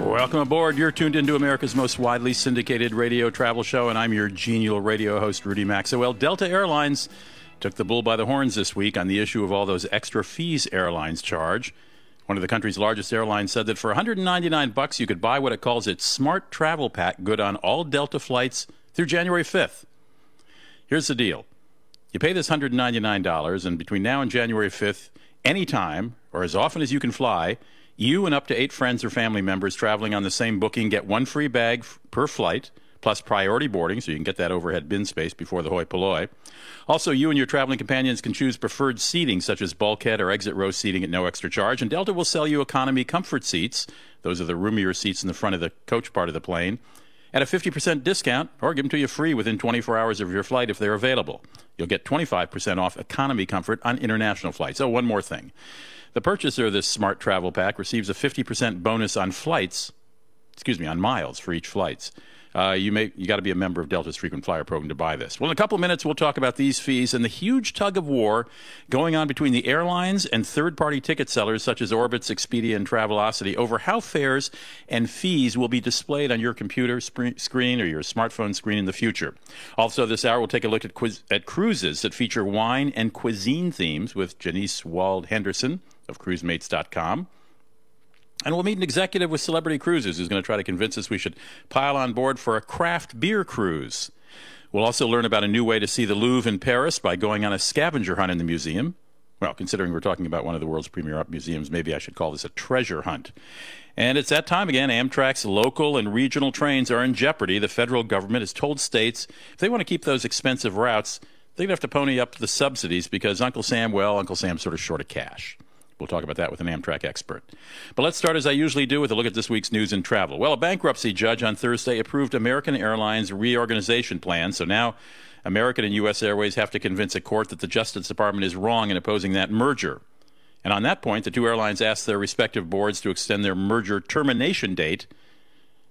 Welcome aboard. You're tuned into America's most widely syndicated radio travel show, and I'm your genial radio host, Rudy Maxa. Well, Delta Airlines took the bull by the horns this week on the issue of all those extra fees airlines charge. One of the country's largest airlines said that for 199 bucks, you could buy what it calls its Smart Travel Pack, good on all Delta flights through January 5th. Here's the deal: you pay this $199, and between now and January 5th, anytime or as often as you can fly you and up to eight friends or family members traveling on the same booking get one free bag per flight, plus priority boarding, so you can get that overhead bin space before the hoi polloi. Also, you and your traveling companions can choose preferred seating, such as bulkhead or exit row seating at no extra charge. And Delta will sell you economy comfort seats. Those are the roomier seats in the front of the coach part of the plane. At a 50% discount, or give them to you free within 24 hours of your flight if they're available. You'll get 25% off economy comfort on international flights. Oh, one more thing. The purchaser of this smart travel pack receives a 50% bonus on flights, excuse me, on miles for each flights. Uh, you may you got to be a member of Delta's frequent flyer program to buy this. Well, in a couple of minutes, we'll talk about these fees and the huge tug of war going on between the airlines and third-party ticket sellers such as Orbitz, Expedia, and Travelocity over how fares and fees will be displayed on your computer screen or your smartphone screen in the future. Also, this hour we'll take a look at, quiz- at cruises that feature wine and cuisine themes with Janice Wald Henderson of cruisemates.com. And we'll meet an executive with Celebrity Cruises who's going to try to convince us we should pile on board for a craft beer cruise. We'll also learn about a new way to see the Louvre in Paris by going on a scavenger hunt in the museum. Well, considering we're talking about one of the world's premier art museums, maybe I should call this a treasure hunt. And it's that time again. Amtrak's local and regional trains are in jeopardy. The federal government has told states if they want to keep those expensive routes, they're going to have to pony up the subsidies because Uncle Sam, well, Uncle Sam's sort of short of cash. We'll talk about that with an Amtrak expert. But let's start, as I usually do, with a look at this week's news and travel. Well, a bankruptcy judge on Thursday approved American Airlines reorganization plan. So now American and U.S. Airways have to convince a court that the Justice Department is wrong in opposing that merger. And on that point, the two airlines asked their respective boards to extend their merger termination date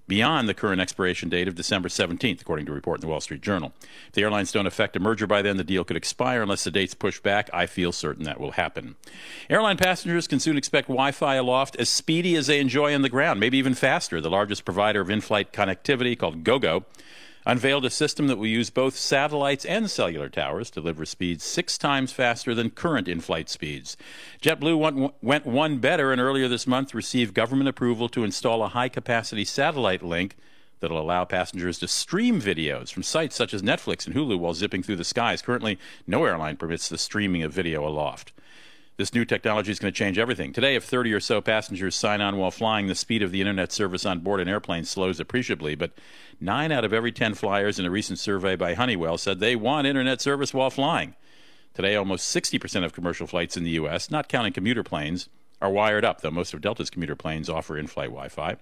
beyond the current expiration date of December 17th, according to a report in the Wall Street Journal. If the airlines don't effect a merger by then, the deal could expire unless the date's pushed back. I feel certain that will happen. Airline passengers can soon expect Wi Fi aloft as speedy as they enjoy on the ground, maybe even faster. The largest provider of in flight connectivity, called GoGo, unveiled a system that will use both satellites and cellular towers to deliver speeds six times faster than current in flight speeds. JetBlue went, went one better and earlier this month received government approval to install a high capacity satellite link that'll allow passengers to stream videos from sites such as Netflix and Hulu while zipping through the skies. Currently, no airline permits the streaming of video aloft. This new technology is going to change everything. Today, if 30 or so passengers sign on while flying, the speed of the internet service on board an airplane slows appreciably. But nine out of every 10 flyers in a recent survey by Honeywell said they want internet service while flying. Today, almost 60% of commercial flights in the U.S., not counting commuter planes, are wired up, though most of Delta's commuter planes offer in flight Wi Fi.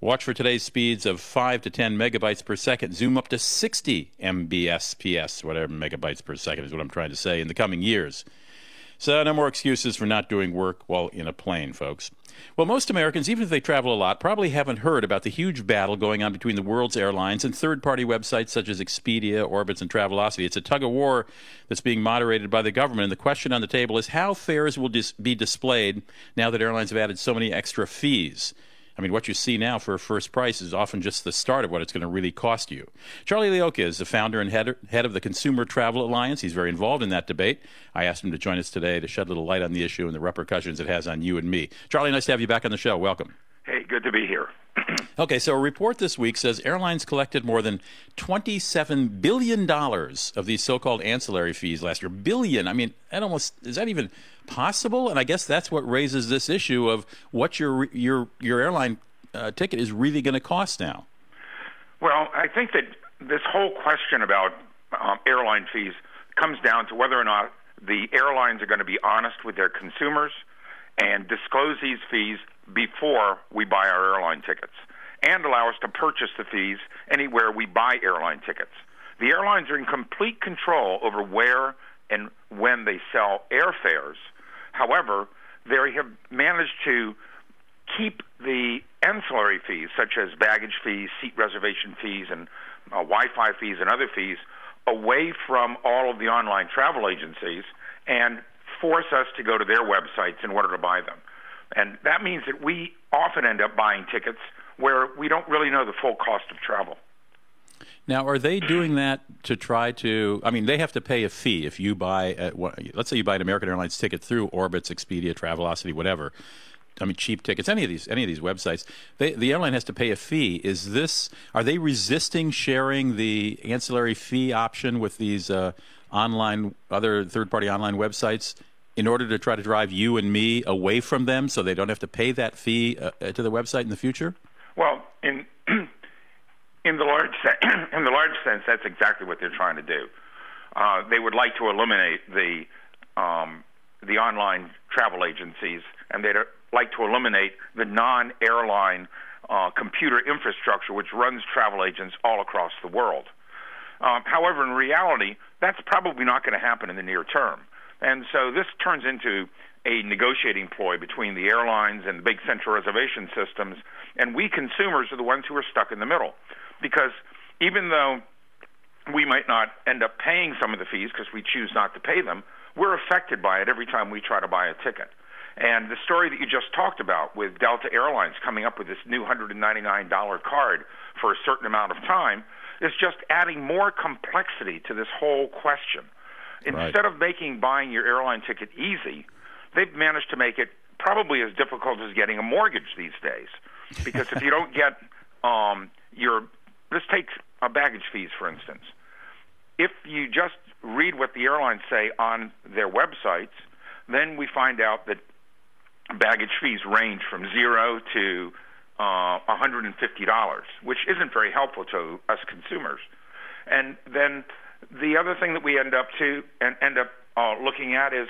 Watch for today's speeds of 5 to 10 megabytes per second, zoom up to 60 Mbps, whatever megabytes per second is what I'm trying to say, in the coming years. So, no more excuses for not doing work while in a plane, folks. Well, most Americans, even if they travel a lot, probably haven't heard about the huge battle going on between the world's airlines and third party websites such as Expedia, Orbitz, and Travelocity. It's a tug of war that's being moderated by the government. And the question on the table is how fares will dis- be displayed now that airlines have added so many extra fees. I mean, what you see now for a first price is often just the start of what it's going to really cost you. Charlie Leocha is the founder and head, head of the Consumer Travel Alliance. He's very involved in that debate. I asked him to join us today to shed a little light on the issue and the repercussions it has on you and me. Charlie, nice to have you back on the show. Welcome. Hey, good to be here. okay, so a report this week says airlines collected more than $27 billion of these so called ancillary fees last year. Billion. I mean, that almost, is that even possible? And I guess that's what raises this issue of what your, your, your airline uh, ticket is really going to cost now. Well, I think that this whole question about um, airline fees comes down to whether or not the airlines are going to be honest with their consumers and disclose these fees before we buy our airline tickets and allow us to purchase the fees anywhere we buy airline tickets. The airlines are in complete control over where and when they sell airfares. However, they have managed to keep the ancillary fees, such as baggage fees, seat reservation fees, and uh, Wi Fi fees and other fees, away from all of the online travel agencies and force us to go to their websites in order to buy them. And that means that we often end up buying tickets where we don't really know the full cost of travel. Now, are they doing that to try to? I mean, they have to pay a fee if you buy. A, let's say you buy an American Airlines ticket through Orbitz, Expedia, Travelocity, whatever. I mean, cheap tickets, any of these, any of these websites. They, the airline has to pay a fee. Is this? Are they resisting sharing the ancillary fee option with these uh, online, other third-party online websites? in order to try to drive you and me away from them so they don't have to pay that fee uh, to the website in the future? Well, in in the large in the large sense, that's exactly what they're trying to do. Uh, they would like to eliminate the um, the online travel agencies, and they'd like to eliminate the non-airline uh, computer infrastructure which runs travel agents all across the world. Um, however, in reality, that's probably not going to happen in the near term. And so this turns into a negotiating ploy between the airlines and the big central reservation systems, and we consumers are the ones who are stuck in the middle. Because even though we might not end up paying some of the fees because we choose not to pay them, we're affected by it every time we try to buy a ticket. And the story that you just talked about with Delta Airlines coming up with this new $199 card for a certain amount of time is just adding more complexity to this whole question. Instead of making buying your airline ticket easy, they've managed to make it probably as difficult as getting a mortgage these days. Because if you don't get um, your, let's take uh, baggage fees for instance. If you just read what the airlines say on their websites, then we find out that baggage fees range from zero to uh, $150, which isn't very helpful to us consumers. And then the other thing that we end up to and end up uh, looking at is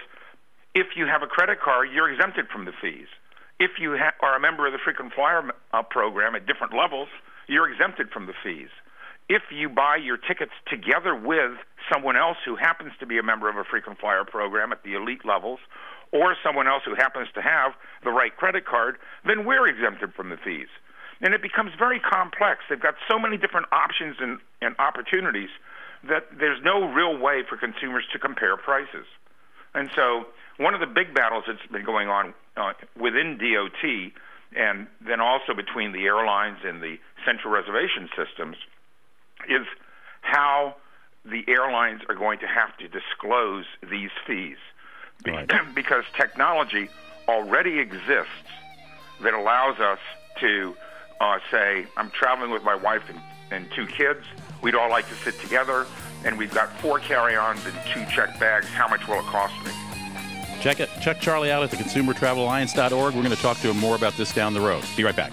if you have a credit card, you're exempted from the fees. If you ha- are a member of the frequent flyer uh, program at different levels, you're exempted from the fees. If you buy your tickets together with someone else who happens to be a member of a frequent flyer program at the elite levels, or someone else who happens to have the right credit card, then we're exempted from the fees. And it becomes very complex. They've got so many different options and, and opportunities that there's no real way for consumers to compare prices. And so, one of the big battles that's been going on uh, within DOT and then also between the airlines and the central reservation systems is how the airlines are going to have to disclose these fees. Right. because technology already exists that allows us to uh, say, I'm traveling with my wife and, and two kids. We'd all like to sit together, and we've got four carry-ons and two check bags. How much will it cost me? Check it. Check Charlie out at the consumertravelalliance.org. We're going to talk to him more about this down the road. Be right back.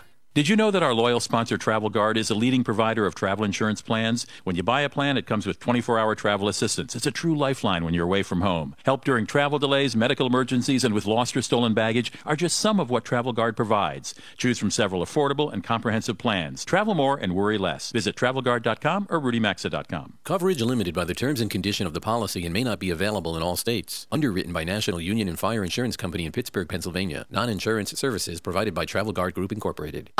Did you know that our loyal sponsor Travel Guard is a leading provider of travel insurance plans? When you buy a plan, it comes with 24 hour travel assistance. It's a true lifeline when you're away from home. Help during travel delays, medical emergencies, and with lost or stolen baggage are just some of what Travel Guard provides. Choose from several affordable and comprehensive plans. Travel more and worry less. Visit travelguard.com or rudymaxa.com. Coverage limited by the terms and condition of the policy and may not be available in all states. Underwritten by National Union and Fire Insurance Company in Pittsburgh, Pennsylvania. Non insurance services provided by Travel Guard Group Incorporated.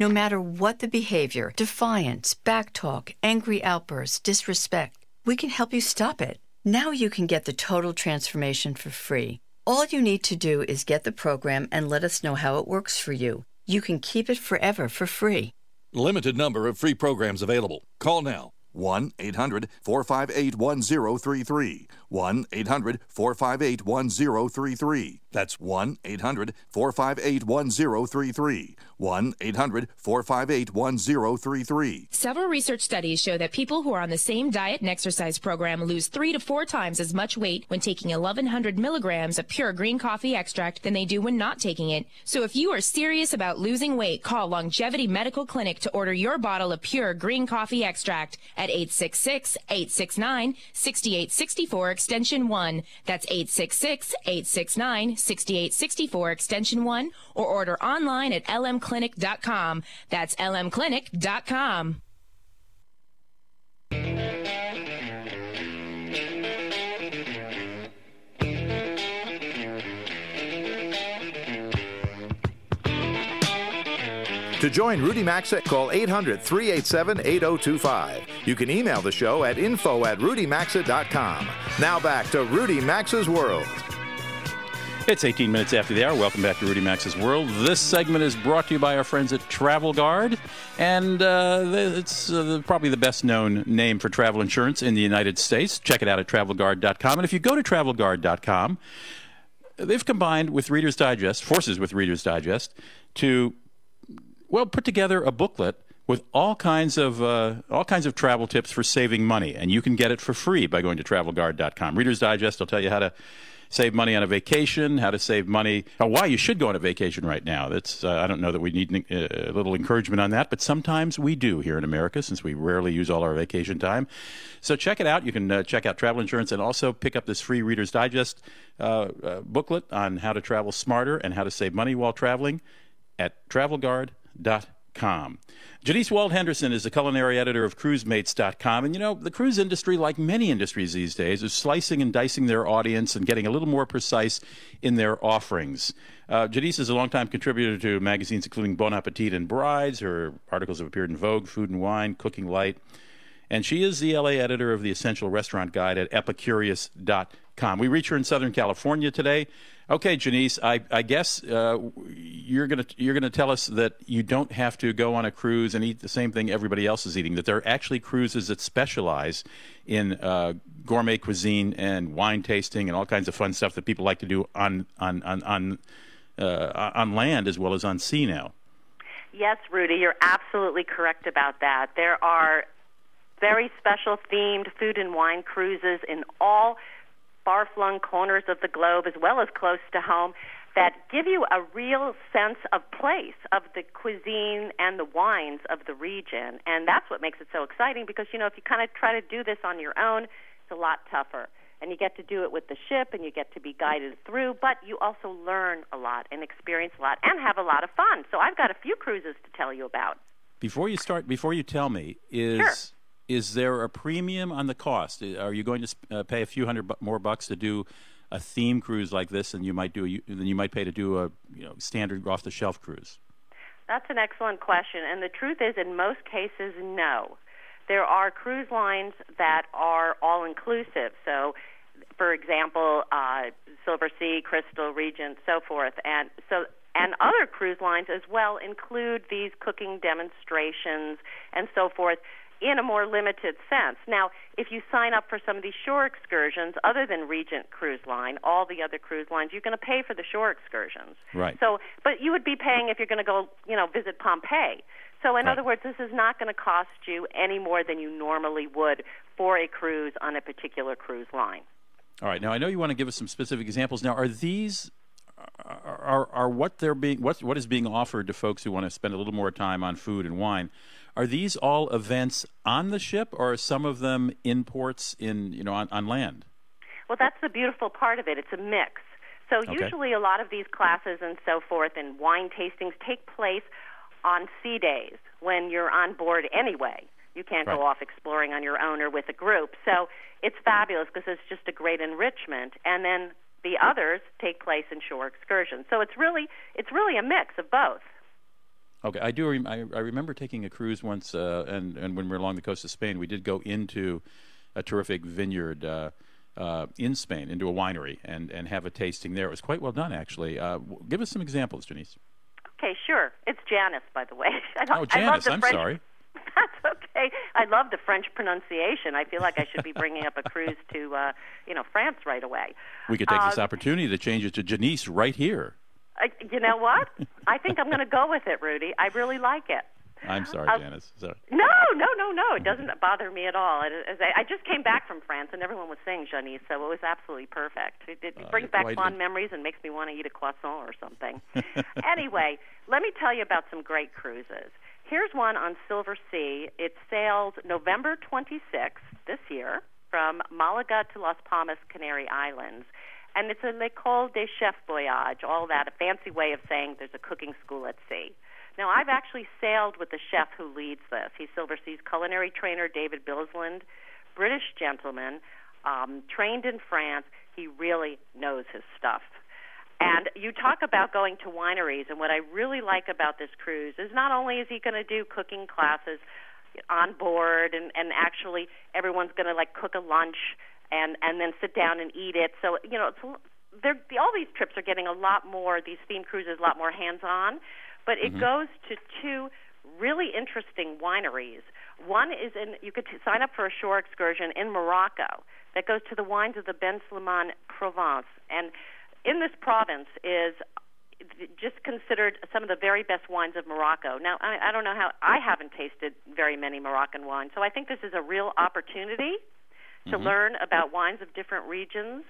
No matter what the behavior defiance, backtalk, angry outbursts, disrespect we can help you stop it. Now you can get the total transformation for free. All you need to do is get the program and let us know how it works for you. You can keep it forever for free. Limited number of free programs available. Call now 1 800 458 1033. 1 800 458 1033. That's 1 800 458 1033. 1 800 458 1033. Several research studies show that people who are on the same diet and exercise program lose three to four times as much weight when taking 1100 milligrams of pure green coffee extract than they do when not taking it. So if you are serious about losing weight, call Longevity Medical Clinic to order your bottle of pure green coffee extract at 866-869-6864 extension 1. That's 866-869-6864 extension 1 or order online at lmclinic.com. That's lmclinic.com. To join Rudy Maxa, call 800 387 8025. You can email the show at info at rudymaxa.com. Now back to Rudy Maxa's World. It's 18 minutes after the hour. Welcome back to Rudy Maxa's World. This segment is brought to you by our friends at Travel Guard, and uh, it's uh, probably the best known name for travel insurance in the United States. Check it out at travelguard.com. And if you go to travelguard.com, they've combined with Reader's Digest, forces with Reader's Digest, to well put together a booklet with all kinds of uh, all kinds of travel tips for saving money, and you can get it for free by going to travelguard.com. Reader's Digest will tell you how to save money on a vacation, how to save money, or why you should go on a vacation right now. That's uh, I don't know that we need uh, a little encouragement on that, but sometimes we do here in America since we rarely use all our vacation time. So check it out. You can uh, check out travel insurance and also pick up this free Reader's Digest uh, uh, booklet on how to travel smarter and how to save money while traveling at travelguard.com. Janice Wald Henderson is the culinary editor of cruisemates.com. And you know, the cruise industry, like many industries these days, is slicing and dicing their audience and getting a little more precise in their offerings. Uh, Janice is a longtime contributor to magazines including Bon Appetit and Brides. Her articles have appeared in Vogue, Food and Wine, Cooking Light. And she is the LA editor of the Essential Restaurant Guide at epicurious.com. We reach her in Southern California today. Okay, Janice, I, I guess uh, you're going to you're to tell us that you don't have to go on a cruise and eat the same thing everybody else is eating. That there are actually cruises that specialize in uh, gourmet cuisine and wine tasting and all kinds of fun stuff that people like to do on on on on, uh, on land as well as on sea now. Yes, Rudy, you're absolutely correct about that. There are very special themed food and wine cruises in all far flung corners of the globe as well as close to home that give you a real sense of place of the cuisine and the wines of the region. And that's what makes it so exciting because, you know, if you kind of try to do this on your own, it's a lot tougher. And you get to do it with the ship and you get to be guided through, but you also learn a lot and experience a lot and have a lot of fun. So I've got a few cruises to tell you about. Before you start, before you tell me, is. Sure is there a premium on the cost? Are you going to uh, pay a few hundred bu- more bucks to do a theme cruise like this than you might do than you might pay to do a you know standard off the shelf cruise? That's an excellent question, and the truth is, in most cases, no. There are cruise lines that are all inclusive. So, for example, uh, Silversea, Crystal, Regent, so forth, and so and other cruise lines as well include these cooking demonstrations and so forth in a more limited sense. Now, if you sign up for some of these shore excursions, other than Regent Cruise Line, all the other cruise lines, you're going to pay for the shore excursions. Right. So, but you would be paying if you're going to go, you know, visit Pompeii. So, in Right. other words, this is not going to cost you any more than you normally would for a cruise on a particular cruise line. All right. Now I know you want to give us some specific examples. Now, are these are, are, what they're being what what is being offered to folks who want to spend a little more time on food and wine? Are these all events on the ship, or are some of them imports in you know on, on land? Well, that's the beautiful part of it. It's a mix. So Okay. usually a lot of these classes and so forth and wine tastings take place on sea days when you're on board anyway. You can't Right. go off exploring on your own or with a group. So it's fabulous because it's just a great enrichment. And then the others take place in shore excursions. So it's really it's really a mix of both. Okay, I do. Rem- I, I remember taking a cruise once, uh, and and when we were along the coast of Spain, we did go into a terrific vineyard uh, uh, in Spain, into a winery, and and have a tasting there. It was quite well done, actually. Uh, w- give us some examples, Janice. Okay, sure. It's Janice, by the way. I, Oh, I Janice, I'm French- sorry. Say I love the French pronunciation. I feel like I should be bringing up a cruise to, uh, you know, France right away. We could take this Um, opportunity to change it to Janice right here. Uh, you know what? I think I'm going to go with it, Rudy. I really like it. I'm sorry, Uh, Janice. Sorry. No, no, no, no. It doesn't bother me at all. It, as I, I just came back from France, and everyone was saying Janice, so it was absolutely perfect. It, it Uh, brings back fond memories and makes me want to eat a croissant or something. anyway, let me tell you about some great cruises. Here's one on Silver Sea. It sails November 26th this year from Malaga to Las Palmas, Canary Islands. And it's a L'École des Chefs Voyage, all that, a fancy way of saying there's a cooking school at sea. Now, I've actually sailed with the chef who leads this. He's Silversea's culinary trainer, David Bilsland, British gentleman, um, trained in France. He really knows his stuff. And you talk about going to wineries, and what I really like about this cruise is not only is he going to do cooking classes on board, and and actually everyone's going to like cook a lunch and and then sit down and eat it. So you know, it's, they're, the, all these trips are getting a lot more. These theme cruises a lot more hands-on, but it mm-hmm. goes to two really interesting wineries. One is in you could t- sign up for a shore excursion in Morocco that goes to the wines of the Ben Slimane Provence, and in this province is just considered some of the very best wines of Morocco. Now, I, I don't know how I haven't tasted very many Moroccan wines, so I think this is a real opportunity to mm-hmm. learn about wines of different regions.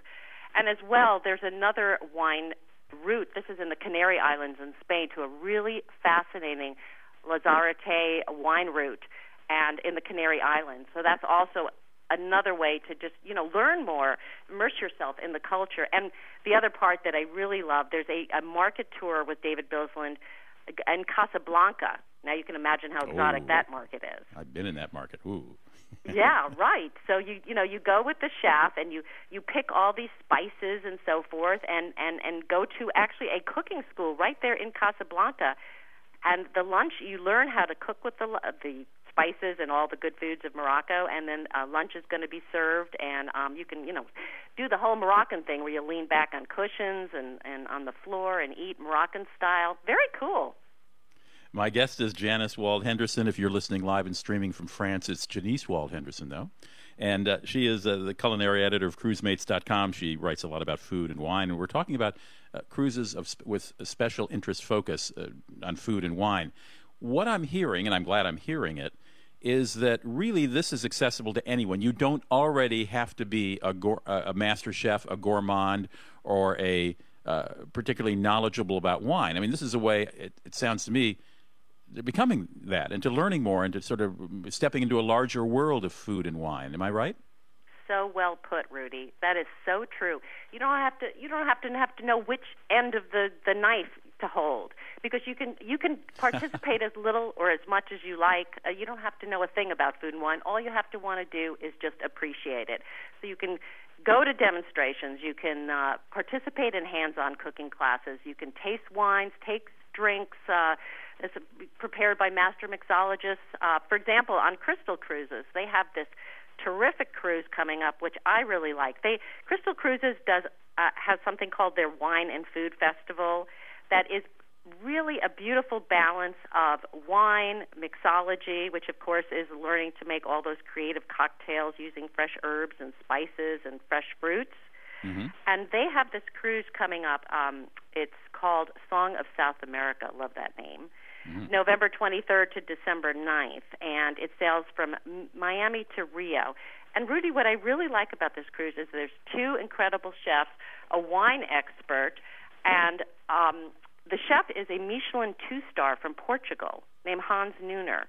And as well, there's another wine route. This is in the Canary Islands in Spain to a really fascinating Lanzarote wine route and in the Canary Islands. So that's also another way to just, you know, learn more, immerse yourself in the culture. And the other part that I really love, there's a, a market tour with David Bilsland and Casablanca. Now you can imagine how exotic Ooh. that market is I've been in that market. Ooh. yeah, right. So you you know you go with the chef and you you pick all these spices and so forth and and and go to actually a cooking school right there in Casablanca, and the lunch you learn how to cook with the the spices and all the good foods of Morocco, and then uh, lunch is going to be served, and um, you can you know do the whole Moroccan thing where you lean back on cushions and and on the floor and eat Moroccan style. Very cool. My guest is Janice Wald Henderson. If you're listening live and streaming from France, it's Janice Wald Henderson, though. And uh, she is uh, the culinary editor of cruisemates.com. She writes a lot about food and wine. And we're talking about uh, cruises of, with a special interest focus uh, on food and wine. What I'm hearing, and I'm glad I'm hearing it, is that really this is accessible to anyone. You don't already have to be a, a master chef, a gourmand, or a uh, particularly knowledgeable about wine. I mean, this is a way, it, it sounds to me, to becoming that and to learning more and to sort of stepping into a larger world of food and wine. Am I right? so well put, Rudy. That is so true. You don't have to you don't have to have to know which end of the the knife to hold because you can you can participate as little or as much as you like. Uh, you don't have to know a thing about food and wine. All you have to want to do is just appreciate it. So you can go to demonstrations, you can uh, participate in hands-on cooking classes, you can taste wines, take drinks. Uh, it's prepared by master mixologists. Uh, for example, on Crystal Cruises, they have this terrific cruise coming up, which I really like. They Crystal Cruises does uh, has something called their Wine and Food Festival that is really a beautiful balance of wine mixology, which of course is learning to make all those creative cocktails using fresh herbs and spices and fresh fruits. And they have this cruise coming up. Um, it's called Song of South America. Love that name. November 23rd to December 9th, and it sails from M- Miami to Rio. And Rudy, what I really like about this cruise is there's two incredible chefs, a wine expert, and um, the chef is a Michelin two-star from Portugal named Hans Neuner.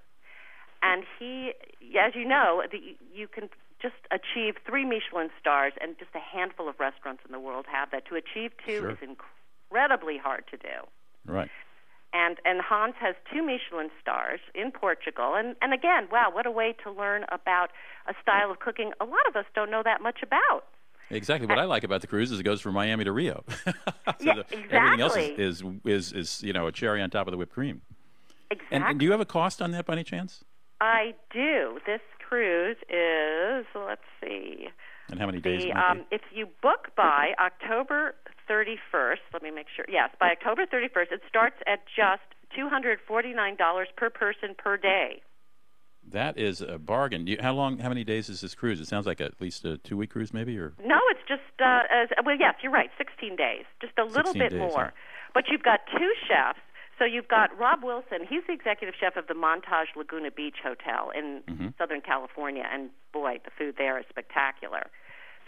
And he, as you know, the, you can just achieve three Michelin stars, and just a handful of restaurants in the world have that. To achieve two Sure. is incredibly hard to do Right. and and Hans has two Michelin stars in Portugal. And and again, wow, what a way to learn about a style of cooking a lot of us don't know that much about. Exactly. What I like about the cruise is it goes from Miami to Rio. so Yeah, the- Everything else is, is is is you know a cherry on top of the whipped cream. Exactly. And, and do you have a cost on that by any chance? I do. This cruise is let's see. And how many days? The, it might um, if you book by October 31st, let me make sure. Yes, by October 31st, it starts at just $249 per person per day. That is a bargain. You, how long? How many days is this cruise? It sounds like at least a two-week cruise, maybe, or No, it's just uh, as, well. Yes, you're right. 16 days, just a little bit days, more. huh? But you've got two chefs. So you've got Rob Wilson. He's the executive chef of the Montage Laguna Beach Hotel in Mm-hmm. Southern California, and boy, the food there is spectacular.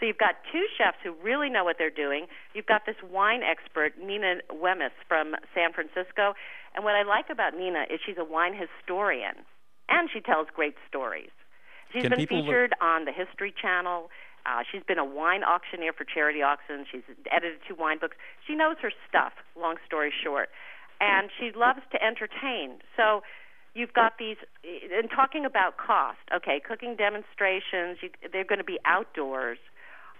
So you've got two chefs who really know what they're doing. You've got this wine expert, Nina Wemyss from San Francisco. And what I like about Nina is she's a wine historian, and she tells great stories. She's Can been featured on the History Channel. Uh, she's been a wine auctioneer for charity auctions. She's edited two wine books. She knows her stuff, long story short. And she loves to entertain. So you've got these, and talking about cost, okay, cooking demonstrations, you, they're going to be outdoors.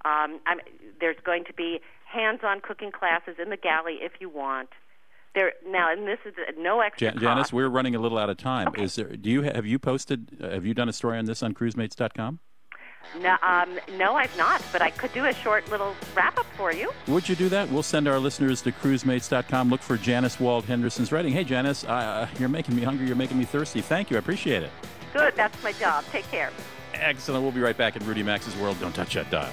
Um, I'm, there's going to be hands-on cooking classes in the galley if you want. There now, and this is no extra Jan- Janice, cost. we're running a little out of time. Is there? Do you have you posted? Uh, have you done a story on this on CruiseMates.com? No, um, no, I've not, but I could do a short little wrap-up for you. Would you do that? We'll send our listeners to cruisemates.com. Look for Janice Wald Henderson's writing. Hey, Janice, uh, you're making me hungry. You're making me thirsty. Thank you. I appreciate it. Good, that's my job. Take care. Excellent. We'll be right back in Rudy Maxa's World. Don't touch that dial.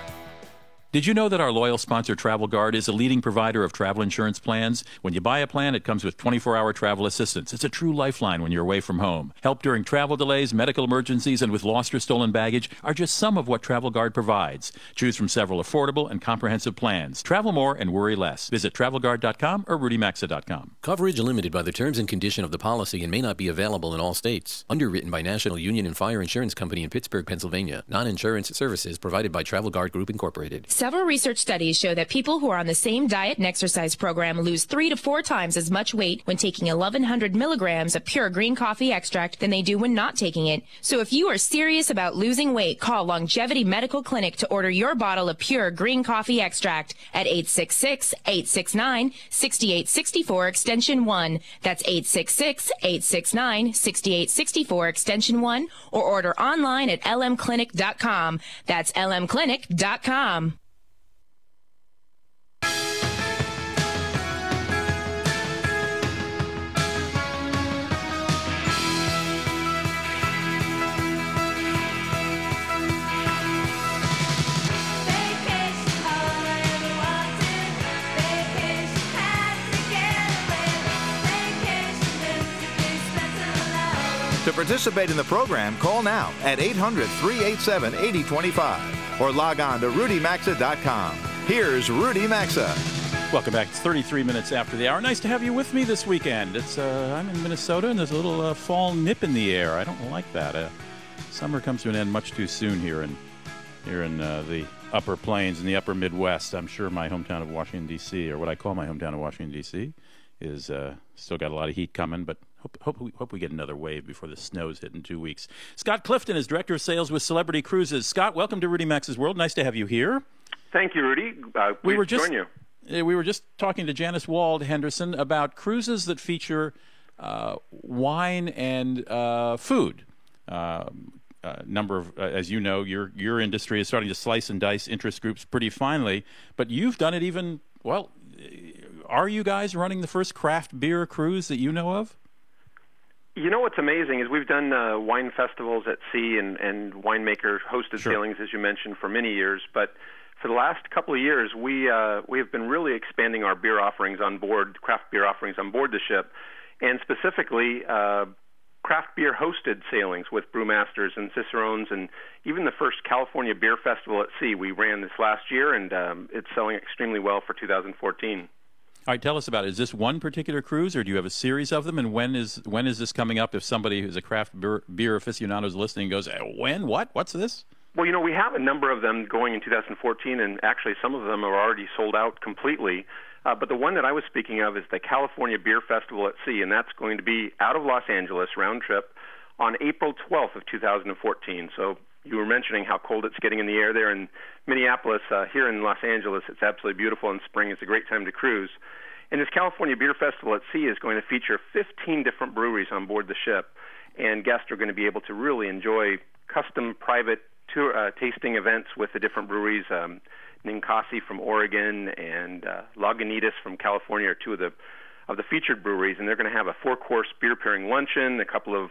Did you know that our loyal sponsor, Travel Guard, is a leading provider of travel insurance plans? When you buy a plan, it comes with 24 hour travel assistance. It's a true lifeline when you're away from home. Help during travel delays, medical emergencies, and with lost or stolen baggage are just some of what Travel Guard provides. Choose from several affordable and comprehensive plans. Travel more and worry less. Visit travelguard.com or rudymaxa.com. Coverage limited by the terms and condition of the policy and may not be available in all states. Underwritten by National Union and Fire Insurance Company in Pittsburgh, Pennsylvania. Non-insurance services provided by Travel Guard Group Incorporated. Several research studies show that people who are on the same diet and exercise program lose three to four times as much weight when taking 1100 milligrams of pure green coffee extract than they do when not taking it. So if you are serious about losing weight, call Longevity Medical Clinic to order your bottle of pure green coffee extract at 866-869-6864 extension 1. That's 866-869-6864 extension 1 or order online at lmclinic.com. That's lmclinic.com. participate in the program, call now at 800 387 8025 or log on to rudymaxa.com. Here's Rudy Maxa. Welcome back. It's 33 minutes after the hour. Nice to have you with me this weekend. It's uh, I'm in Minnesota and there's a little uh, fall nip in the air. I don't like that. Uh, summer comes to an end much too soon here in here in uh, the upper plains in the upper Midwest. I'm sure my hometown of Washington D.C. or what I call my hometown of Washington D.C. is uh, still got a lot of heat coming, but hope hope we, hope we get another wave before the snow's hit in two weeks. Scott Clifton is director of sales with Celebrity Cruises. Scott, welcome to Rudy Maxa's World. Nice to have you here. Thank you, Rudy. Uh, we were just uh, we were just talking to Janice Wald Henderson about cruises that feature uh, wine and uh, food. Um uh, number of, uh, as you know, your your industry is starting to slice and dice interest groups pretty finely. But you've done it even well. Are you guys running the first craft beer cruise that you know of? You know what's amazing is we've done uh, wine festivals at sea and, and winemaker hosted Sure. sailings, as you mentioned, for many years. But for the last couple of years, we uh, we have been really expanding our beer offerings on board, craft beer offerings on board the ship, and specifically uh, craft beer hosted sailings with brewmasters and cicerones, and even the first California Beer Festival at sea we ran this last year, and um, it's selling extremely well for 2014. All right, tell us about it. Is this one particular cruise, or do you have a series of them? And when is when is this coming up? If somebody who's a craft beer, beer aficionado is listening, goes, "Eh, "When? What? What's this?" Well, you know, we have a number of them going in 2014, and actually some of them are already sold out completely. Uh, but the one that I was speaking of is the California Beer Festival at Sea, and that's going to be out of Los Angeles, round trip, on April 12th of 2014. So you were mentioning how cold it's getting in the air there in Minneapolis. Uh, here in Los Angeles, it's absolutely beautiful in spring. It's a great time to cruise. And this California Beer Festival at Sea is going to feature 15 different breweries on board the ship, and guests are going to be able to really enjoy custom private tour, uh, tasting events with the different breweries. Um, Ninkasi from Oregon and uh, Lagunitas from California are two of the of the featured breweries, and they're going to have a four-course beer pairing luncheon, a couple of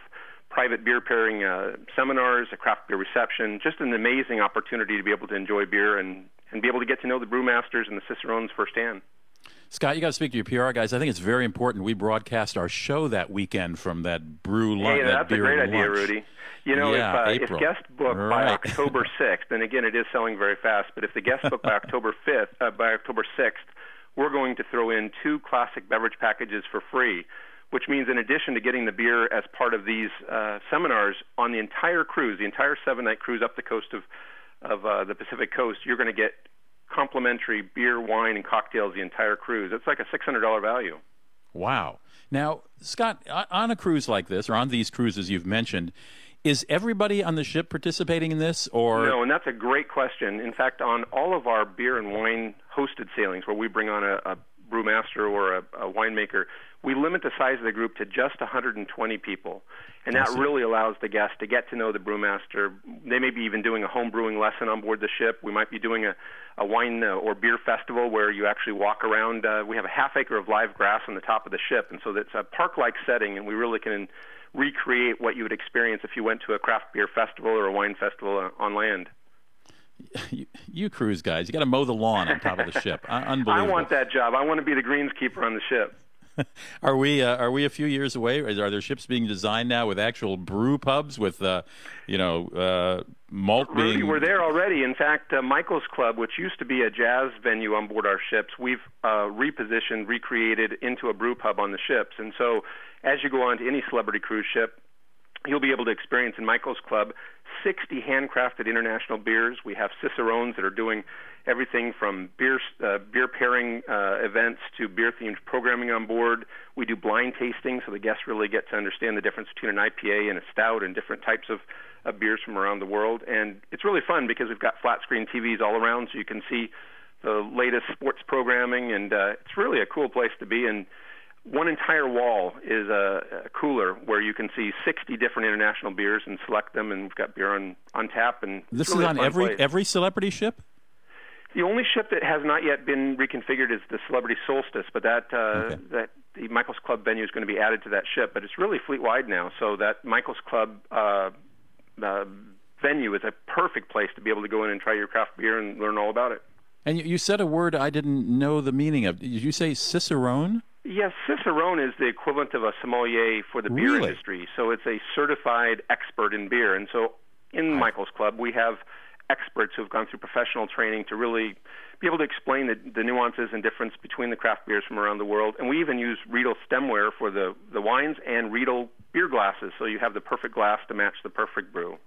private beer pairing uh, seminars, a craft beer reception. Just an amazing opportunity to be able to enjoy beer and and be able to get to know the brewmasters and the cicerones firsthand. Scott, you got to speak to your PR guys. I think it's very important we broadcast our show that weekend from that brew lunch. Hey, that's that a great lunch. idea, Rudy. You know, yeah, if, uh, if guest book right. by October 6th, and again, it is selling very fast, but if the guest book by October 5th, uh, by October 6th, we're going to throw in two classic beverage packages for free, which means in addition to getting the beer as part of these uh, seminars on the entire cruise, the entire seven-night cruise up the coast of of uh, the Pacific Coast, you're going to get complimentary beer, wine, and cocktails the entire cruise. It's like a $600 value. Wow. Now, Scott, on a cruise like this, or on these cruises you've mentioned, is everybody on the ship participating in this, or no? And that's a great question. In fact, on all of our beer and wine hosted sailings, where we bring on a, a brewmaster or a, a winemaker, we limit the size of the group to just 120 people, and that really allows the guest to get to know the brewmaster. They may be even doing a home brewing lesson on board the ship. We might be doing a, a wine uh, or beer festival where you actually walk around. Uh, we have a half acre of live grass on the top of the ship, and so it's a park-like setting, and we really can recreate what you would experience if you went to a craft beer festival or a wine festival uh, on land. You, you, cruise guys, you got to mow the lawn on top of the ship. Unbelievable. I want that job. I want to be the greenskeeper on the ship. are we uh, are we a few years away? Are there ships being designed now with actual brew pubs with uh, you know uh, malt Rudy, being? We're there already. In fact, uh, Michael's Club, which used to be a jazz venue on board our ships, we've uh, repositioned, recreated into a brew pub on the ships. And so, as you go on to any celebrity cruise ship, you'll be able to experience in Michael's Club 60 handcrafted international beers. We have cicerones that are doing everything from beer uh, beer pairing uh, events to beer themed programming on board. We do blind tasting, so the guests really get to understand the difference between an IPA and a stout and different types of uh, beers from around the world. And it's really fun because we've got flat screen TVs all around, so you can see the latest sports programming, and uh, it's really a cool place to be. And one entire wall is a, a, cooler where you can see 60 different international beers and select them, and we've got beer on, on tap. And this really is on every place. every celebrity ship. The only ship that has not yet been reconfigured is the Celebrity Solstice, but that uh, okay. that the Michael's Club venue is going to be added to that ship. But it's really fleet wide now, so that Michael's Club uh, uh, venue is a perfect place to be able to go in and try your craft beer and learn all about it. And you, you said a word I didn't know the meaning of. Did you say cicerone? Yes, Cicerone is the equivalent of a sommelier for the beer really? industry. So it's a certified expert in beer. And so in Michael's Club, we have experts who have gone through professional training to really be able to explain the, the nuances and difference between the craft beers from around the world. And we even use Riedel stemware for the, the wines and Riedel beer glasses, so you have the perfect glass to match the perfect brew.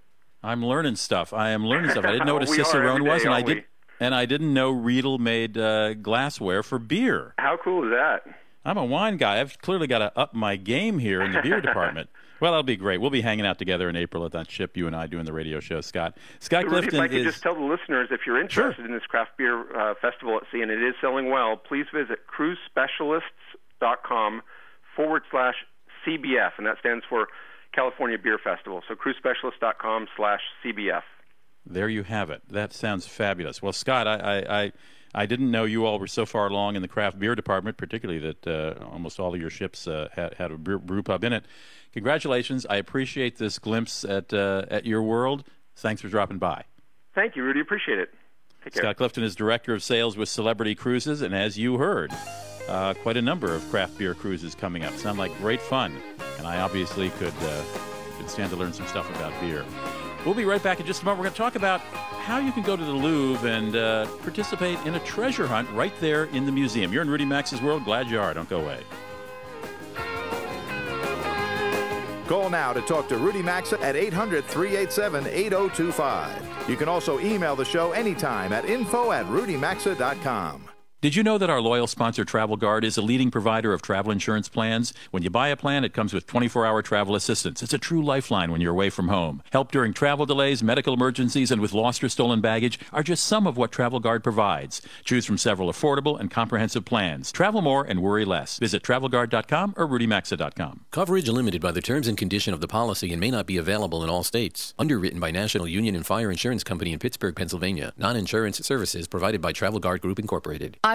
I'm learning stuff. I am learning stuff. I didn't know what a cicerone every was, and I did, and I didn't know Riedel made uh, glassware for beer. How cool is that? I'm a wine guy. I've clearly got to up my game here in the beer department. Well, that'll be great. We'll be hanging out together in April at that ship, you and I doing the radio show, Scott. Scott Rudy, Clifton if I could is. just tell the listeners, if you're interested Sure. in this craft beer uh, festival at sea, and it is selling well, please visit cruisespecialists.com forward slash CBF, and that stands for California Beer Festival. So cruisespecialists.com slash CBF. There you have it. That sounds fabulous. Well, Scott, I, I, I, I didn't know you all were so far along in the craft beer department, particularly that uh, almost all of your ships uh, had, had a brew, brew pub in it. Congratulations. I appreciate this glimpse at, uh, at your world. Thanks for dropping by. Thank you, Rudy. Appreciate it. Scott Clifton is Director of Sales with Celebrity Cruises, and as you heard, uh, quite a number of craft beer cruises coming up. Sound like great fun, and I obviously could, uh, could stand to learn some stuff about beer. We'll be right back in just a moment. We're going to talk about how you can go to the Louvre and uh, participate in a treasure hunt right there in the museum. You're in Rudy Maxa's world. Glad you are. Don't go away. Call now to talk to Rudy Maxa at 800 387 8025. You can also email the show anytime at info at rudymaxa.com. Did you know that our loyal sponsor Travel Guard is a leading provider of travel insurance plans? When you buy a plan, it comes with 24 hour travel assistance. It's a true lifeline when you're away from home. Help during travel delays, medical emergencies, and with lost or stolen baggage are just some of what Travel Guard provides. Choose from several affordable and comprehensive plans. Travel more and worry less. Visit travelguard.com or rudymaxa.com. Coverage limited by the terms and condition of the policy and may not be available in all states. Underwritten by National Union and Fire Insurance Company in Pittsburgh, Pennsylvania. Non-insurance services provided by Travel Guard Group Incorporated. I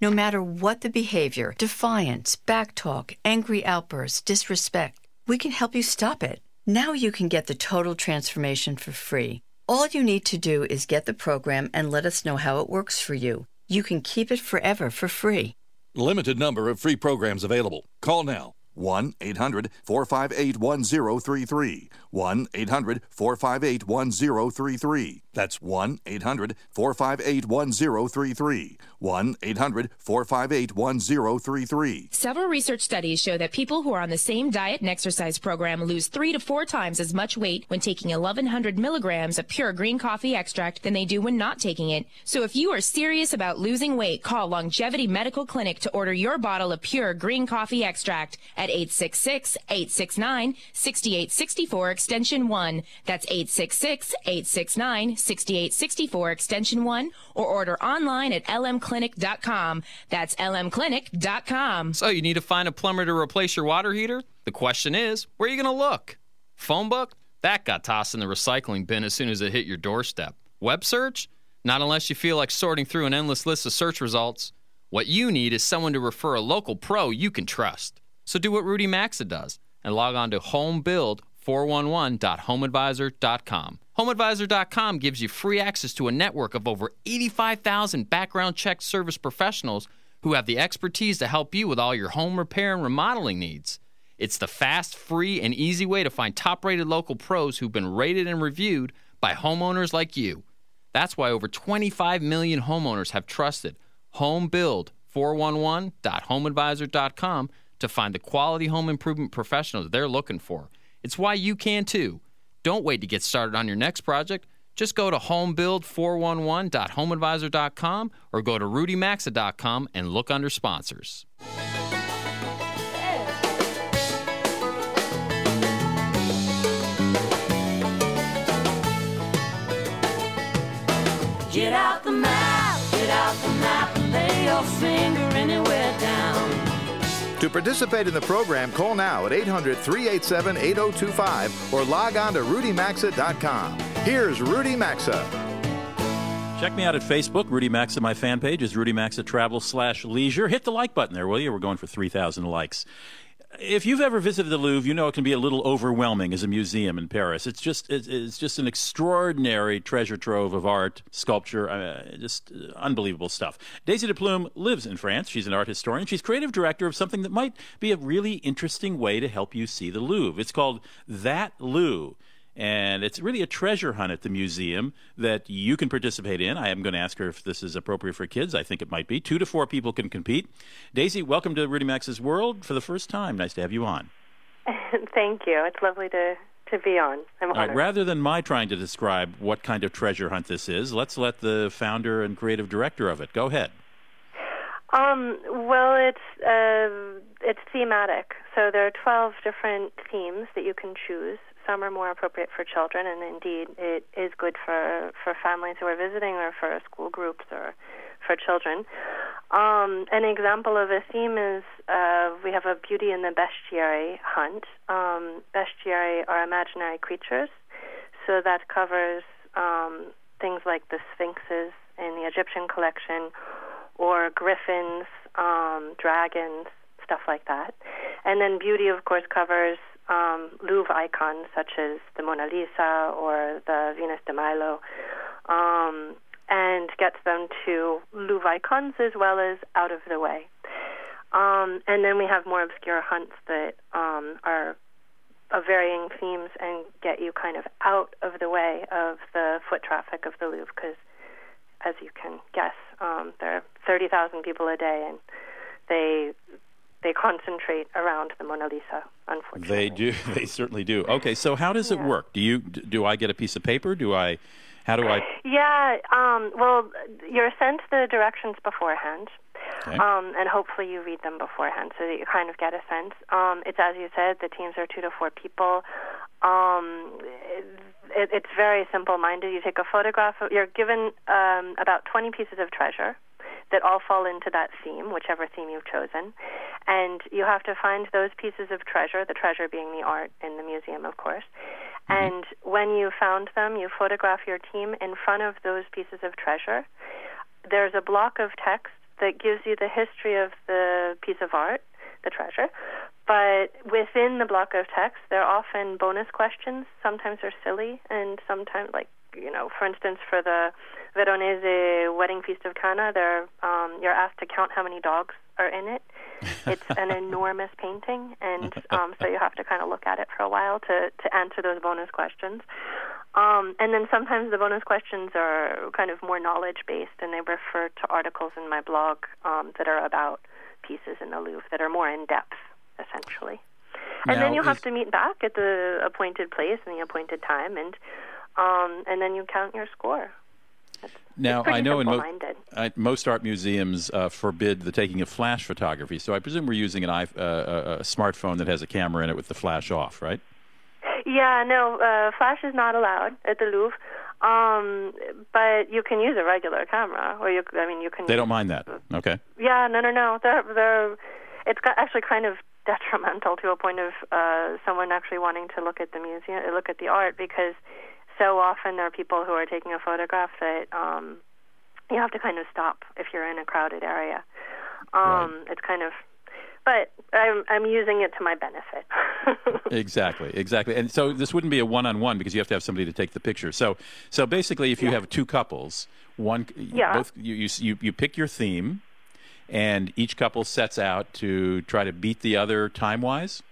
No matter what the behavior defiance, backtalk, angry outbursts, disrespect we can help you stop it. Now you can get the total transformation for free. All you need to do is get the program and let us know how it works for you. You can keep it forever for free. Limited number of free programs available. Call now 1 800 458 1033. 1 800 458 1033. That's 1 800 458 1033. 1 800 458 1033. Several research studies show that people who are on the same diet and exercise program lose three to four times as much weight when taking 1100 milligrams of pure green coffee extract than they do when not taking it. So if you are serious about losing weight, call Longevity Medical Clinic to order your bottle of pure green coffee extract at 866 869 6864 extension 1. That's 866 869 6864 extension 1 or order online at lmclinic.com. That's lmclinic.com. So you need to find a plumber to replace your water heater? The question is, where are you going to look? Phone book? That got tossed in the recycling bin as soon as it hit your doorstep. Web search? Not unless you feel like sorting through an endless list of search results. What you need is someone to refer a local pro you can trust. So do what Rudy Maxa does and log on to homebuild411.homeadvisor.com. HomeAdvisor.com gives you free access to a network of over 85,000 background check service professionals who have the expertise to help you with all your home repair and remodeling needs. It's the fast, free, and easy way to find top rated local pros who've been rated and reviewed by homeowners like you. That's why over 25 million homeowners have trusted HomeBuild411.homeadvisor.com to find the quality home improvement professionals they're looking for. It's why you can too. Don't wait to get started on your next project. Just go to homebuild411.homeadvisor.com or go to rudymaxa.com and look under sponsors. To participate in the program, call now at 800 387 8025 or log on to rudymaxa.com. Here's Rudy Maxa. Check me out at Facebook, Rudy Maxa. My fan page is Rudy Maxa Travel slash Leisure. Hit the like button there, will you? We're going for 3,000 likes if you've ever visited the Louvre, you know it can be a little overwhelming as a museum in Paris. It's just it's just an extraordinary treasure trove of art, sculpture, uh, just uh, unbelievable stuff. Daisy de Plume lives in France. She's an art historian. She's creative director of something that might be a really interesting way to help you see the Louvre. It's called That Lou. And it's really a treasure hunt at the museum that you can participate in. I am going to ask her if this is appropriate for kids. I think it might be. Two to four people can compete. Daisy, welcome to Rudy Maxa's World for the first time. Nice to have you on. Thank you. It's lovely to, to be on. I'm honored. Right, rather than my trying to describe what kind of treasure hunt this is, let's let the founder and creative director of it go ahead. Um, well, it's uh, it's thematic. So there are 12 different themes that you can choose some are more appropriate for children, and indeed, it is good for for families who are visiting or for school groups or for children. Um, an example of a theme is uh, we have a Beauty in the Bestiary hunt. Um, bestiary are imaginary creatures, so that covers um, things like the sphinxes in the Egyptian collection, or griffins, um, dragons, stuff like that. And then beauty, of course, covers um, Louvre icons such as the Mona Lisa or the Venus de Milo, um, and gets them to Louvre icons as well as out of the way. Um, and then we have more obscure hunts that um, are of varying themes and get you kind of out of the way of the foot traffic of the Louvre because, as you can guess, um, there are 30,000 people a day and they they concentrate around the Mona Lisa. Unfortunately, They do. They certainly do. Okay, so how does it work? Do you do I get a piece of paper? Do I? How do I? Yeah. Um, well, you're sent the directions beforehand. Okay. Um, and hopefully you read them beforehand so that you kind of get a sense. Um, it's as you said, the teams are two to four people. Um, it, it's very simple-minded. You take a photograph. Of, you're given um, about 20 pieces of treasure that all fall into that theme, whichever theme you've chosen, and you have to find those pieces of treasure. The treasure being the art in the museum, of course. Mm-hmm. And when you found them, you photograph your team in front of those pieces of treasure. There's a block of text that gives you the history of the piece of art, the treasure. But within the block of text, there are often bonus questions. Sometimes they're silly, and sometimes, like, you know, for instance, for the Veronese Wedding Feast of Cana, there, um, you're asked to count how many dogs are in it. It's an enormous painting, and um, so you have to kind of look at it for a while to, to answer those bonus questions. Um, and then sometimes the bonus questions are kind of more knowledge based, and they refer to articles in my blog um, that are about pieces in the Louvre that are more in depth, essentially. And Now, then you'll have to meet back at the appointed place and the appointed time, and um, and then you count your score. Now pretty I know in mo-. I, most art museums uh, forbid the taking of flash photography, so I presume we're using an i uh, a, a smartphone that has a camera in it with the flash off, right? Yeah, no, uh, flash is not allowed at the Louvre, um, but you can use a regular camera, or you, I mean, you can. They don't mind that. Okay. Yeah, no, no, no. They're, they're, it's got actually kind of detrimental to a point of uh, someone actually wanting to look at the museum, look at the art, because so often there are people who are taking a photograph that um, you have to kind of stop if you're in a crowded area. Um, It's kind of, but I'm I'm using it to my benefit. Exactly, exactly. And so this wouldn't be a one-on-one because you have to have somebody to take the picture. So, so basically, if you have two couples, one, Yeah. both you, you you you pick your theme, and each couple sets out to try to beat the other time-wise.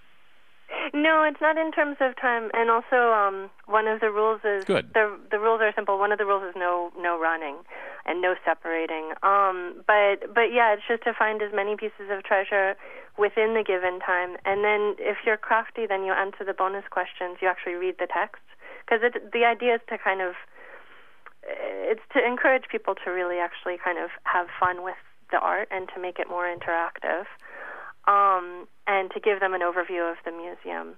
No, it's not in terms of time. And also, um, one of the rules is Good. the the rules are simple. One of the rules is no no running and no separating. Um, but but yeah, it's just to find as many pieces of treasure within the given time. And then if you're crafty, then you answer the bonus questions. You actually read the text because the idea is to kind of it's to encourage people to really actually kind of have fun with the art and to make it more interactive. Um, and to give them an overview of the museum.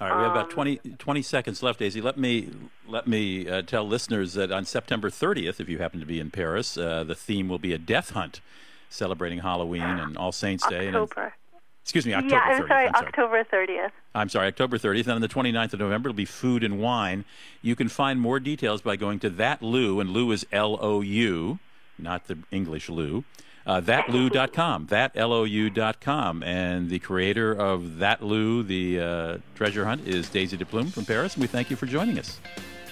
All right, we have about Um, 20, 20 seconds left, Daisy. Let me let me uh, tell listeners that on September 30th, if you happen to be in Paris, uh, the theme will be a death hunt, celebrating Halloween and All Saints Day. And, October. excuse me, October yeah, I'm 30th. sorry, I'm sorry. October 30th. I'm sorry, October 30th. And on the 29th of November, it'll be food and wine. You can find more details by going to that Lou, and Lou is L O U, not the English Lou. Uh, thatlou.com, thatlou.com. And the creator of That Lou, the uh, treasure hunt, is Daisy de Plume from Paris. And we thank you for joining us.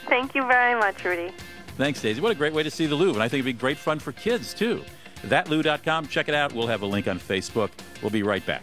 Thank you very much, Rudy. Thanks, Daisy. What a great way to see the Louvre. And I think it'd be great fun for kids, too. Thatlou.com. Check it out. We'll have a link on Facebook. We'll be right back.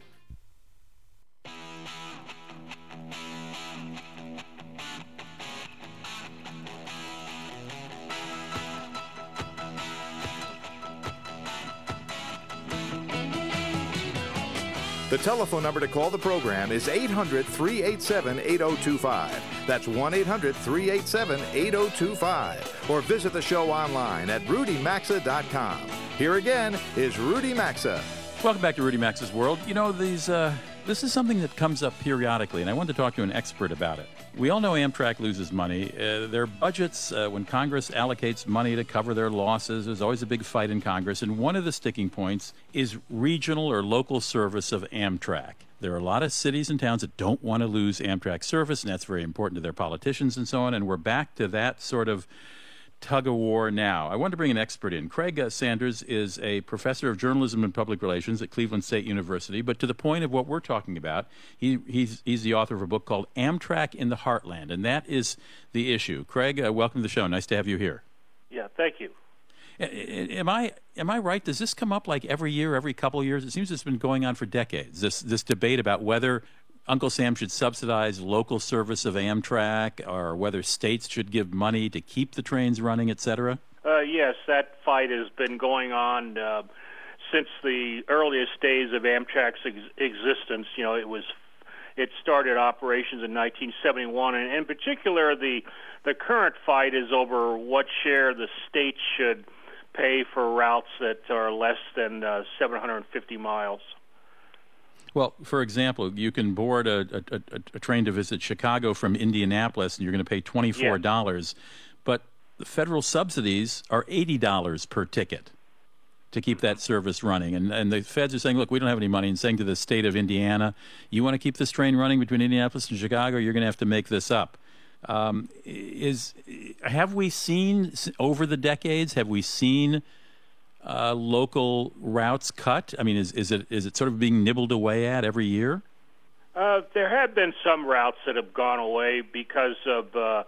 Telephone number to call the program is 800 387 8025. That's 1 800 387 8025. Or visit the show online at rudymaxa.com. Here again is Rudy Maxa. Welcome back to Rudy Maxa's World. You know, these uh, this is something that comes up periodically, and I wanted to talk to an expert about it. We all know Amtrak loses money. Uh, their budgets, uh, when Congress allocates money to cover their losses, there's always a big fight in Congress, and one of the sticking points is regional or local service of Amtrak. There are a lot of cities and towns that don't want to lose Amtrak service, and that's very important to their politicians and so on. And we're back to that sort of tug of war now. I want to bring an expert in. Craig uh, Sanders is a professor of journalism and public relations at Cleveland State University. But to the point of what we're talking about, he, he's, he's the author of a book called Amtrak in the Heartland, and that is the issue. Craig, uh, welcome to the show. Nice to have you here. Yeah, thank you. Am I am I right? Does this come up like every year, every couple of years? It seems it's been going on for decades. This this debate about whether Uncle Sam should subsidize local service of Amtrak, or whether states should give money to keep the trains running, et cetera. Uh, yes, that fight has been going on uh, since the earliest days of Amtrak's ex- existence. You know, it was it started operations in 1971, and in particular, the the current fight is over what share the states should pay for routes that are less than uh, 750 miles. Well, for example, you can board a, a, a, a, train to visit Chicago from Indianapolis, and you're going to pay twenty-four dollars. Yeah. But the federal subsidies are eighty dollars per ticket to keep that service running. And and the feds are saying, look, we don't have any money, and saying to the state of Indiana, you want to keep this train running between Indianapolis and Chicago, you're going to have to make this up. Um, is have we seen over the decades? Have we seen uh, local routes cut? I mean, is is it is it sort of being nibbled away at every year? Uh, there have been some routes that have gone away because of uh,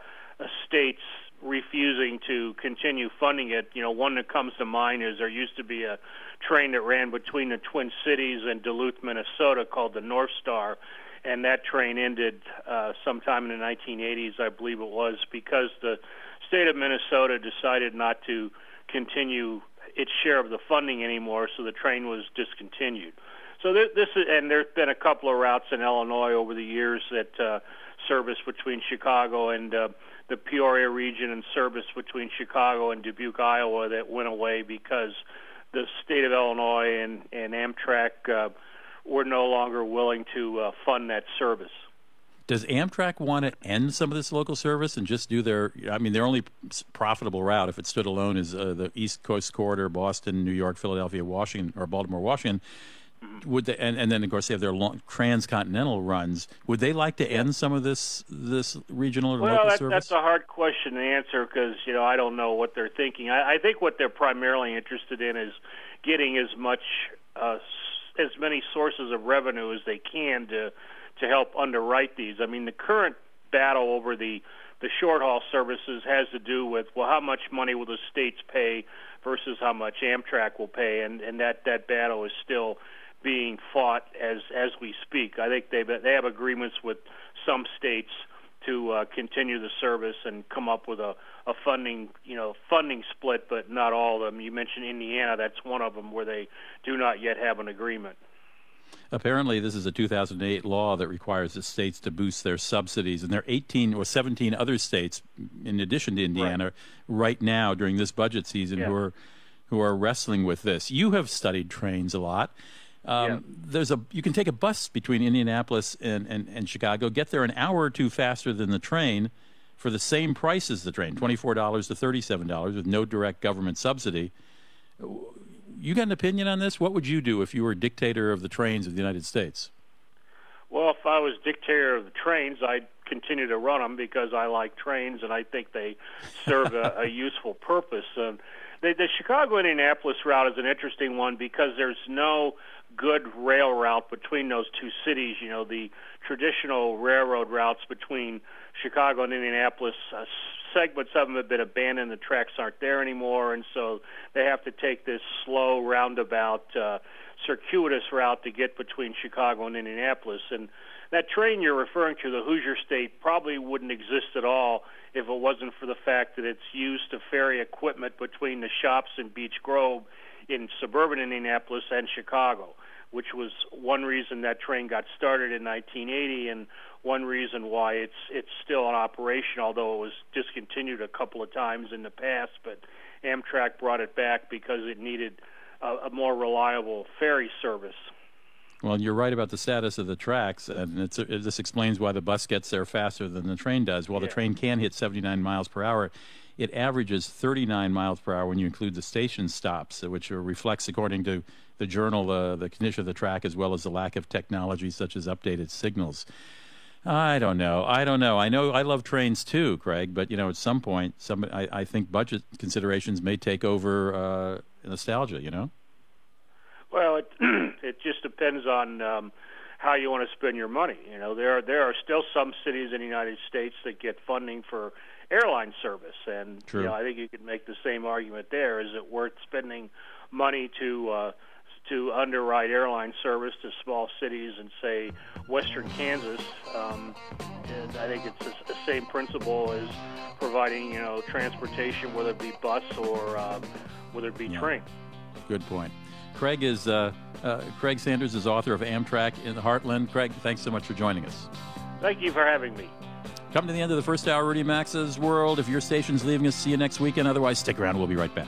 states refusing to continue funding it. You know, one that comes to mind is there used to be a train that ran between the Twin Cities and Duluth, Minnesota, called the North Star, and that train ended uh, sometime in the 1980s, I believe it was, because the state of Minnesota decided not to continue its share of the funding anymore, so the train was discontinued. So th- this is, and there's been a couple of routes in Illinois over the years that uh, service between Chicago and uh, the Peoria region, and service between Chicago and Dubuque, Iowa, that went away because the state of Illinois and and Amtrak uh, were no longer willing to uh, fund that service. Does Amtrak want to end some of this local service and just do their? I mean, their only profitable route, if it stood alone, is uh, the East Coast corridor: Boston, New York, Philadelphia, Washington, or Baltimore, Washington. Would they, and, and then of course they have their long, transcontinental runs. Would they like to end some of this this regional or well, local that, service? that's a hard question to answer because you know I don't know what they're thinking. I, I think what they're primarily interested in is getting as much uh, as many sources of revenue as they can to to help underwrite these. I mean, the current battle over the the short haul services has to do with well, how much money will the states pay versus how much Amtrak will pay, and and that that battle is still being fought as as we speak. I think they they have agreements with some states to uh, continue the service and come up with a, a funding you know funding split, but not all of them. You mentioned Indiana, that's one of them where they do not yet have an agreement. Apparently, this is a 2008 law that requires the states to boost their subsidies, and there are 18 or 17 other states, in addition to Indiana, right, right now during this budget season, yeah. who are who are wrestling with this. You have studied trains a lot. Um, yeah. There's a you can take a bus between Indianapolis and, and, and Chicago, get there an hour or two faster than the train for the same price as the train, twenty-four dollars to thirty-seven dollars, with no direct government subsidy you got an opinion on this? What would you do if you were dictator of the trains of the United States? Well, if I was dictator of the trains, I'd continue to run them because I like trains and I think they serve a, a useful purpose. Um, the, the Chicago Indianapolis route is an interesting one because there's no good rail route between those two cities. You know, the traditional railroad routes between Chicago and Indianapolis, uh, segments of them have been abandoned. The tracks aren't there anymore, and so they have to take this slow, roundabout, uh, circuitous route to get between Chicago and Indianapolis. And that train you're referring to, the Hoosier State, probably wouldn't exist at all if it wasn't for the fact that it's used to ferry equipment between the shops in Beech Grove in suburban Indianapolis and Chicago, which was one reason that train got started in 1980 and one reason why it's it's still in operation, although it was discontinued a couple of times in the past. But Amtrak brought it back because it needed a, a more reliable ferry service. Well, you're right about the status of the tracks, and it, this explains why the bus gets there faster than the train does. While yeah. the train can hit 79 miles per hour, it averages 39 miles per hour when you include the station stops, which reflects, according to the journal, uh, the condition of the track as well as the lack of technology such as updated signals. I don't know. I don't know. I know I love trains too, Craig. But you know, at some point, some I, I think budget considerations may take over uh, nostalgia. You know. Well, it it just depends on um, how you want to spend your money. You know, there are, there are still some cities in the United States that get funding for airline service, and True. you know, I think you could make the same argument there. Is it worth spending money to uh, to underwrite airline service to small cities and say Western Kansas? Um, and I think it's the same principle as providing you know transportation, whether it be bus or uh, whether it be train. Good point. Craig is uh, uh, Craig Sanders is author of Amtrak in the Heartland. Craig, thanks so much for joining us. Thank you for having me. Come to the end of the first hour, Rudy Maxa's World. If your station's leaving us, see you next weekend. Otherwise, stick around. We'll be right back.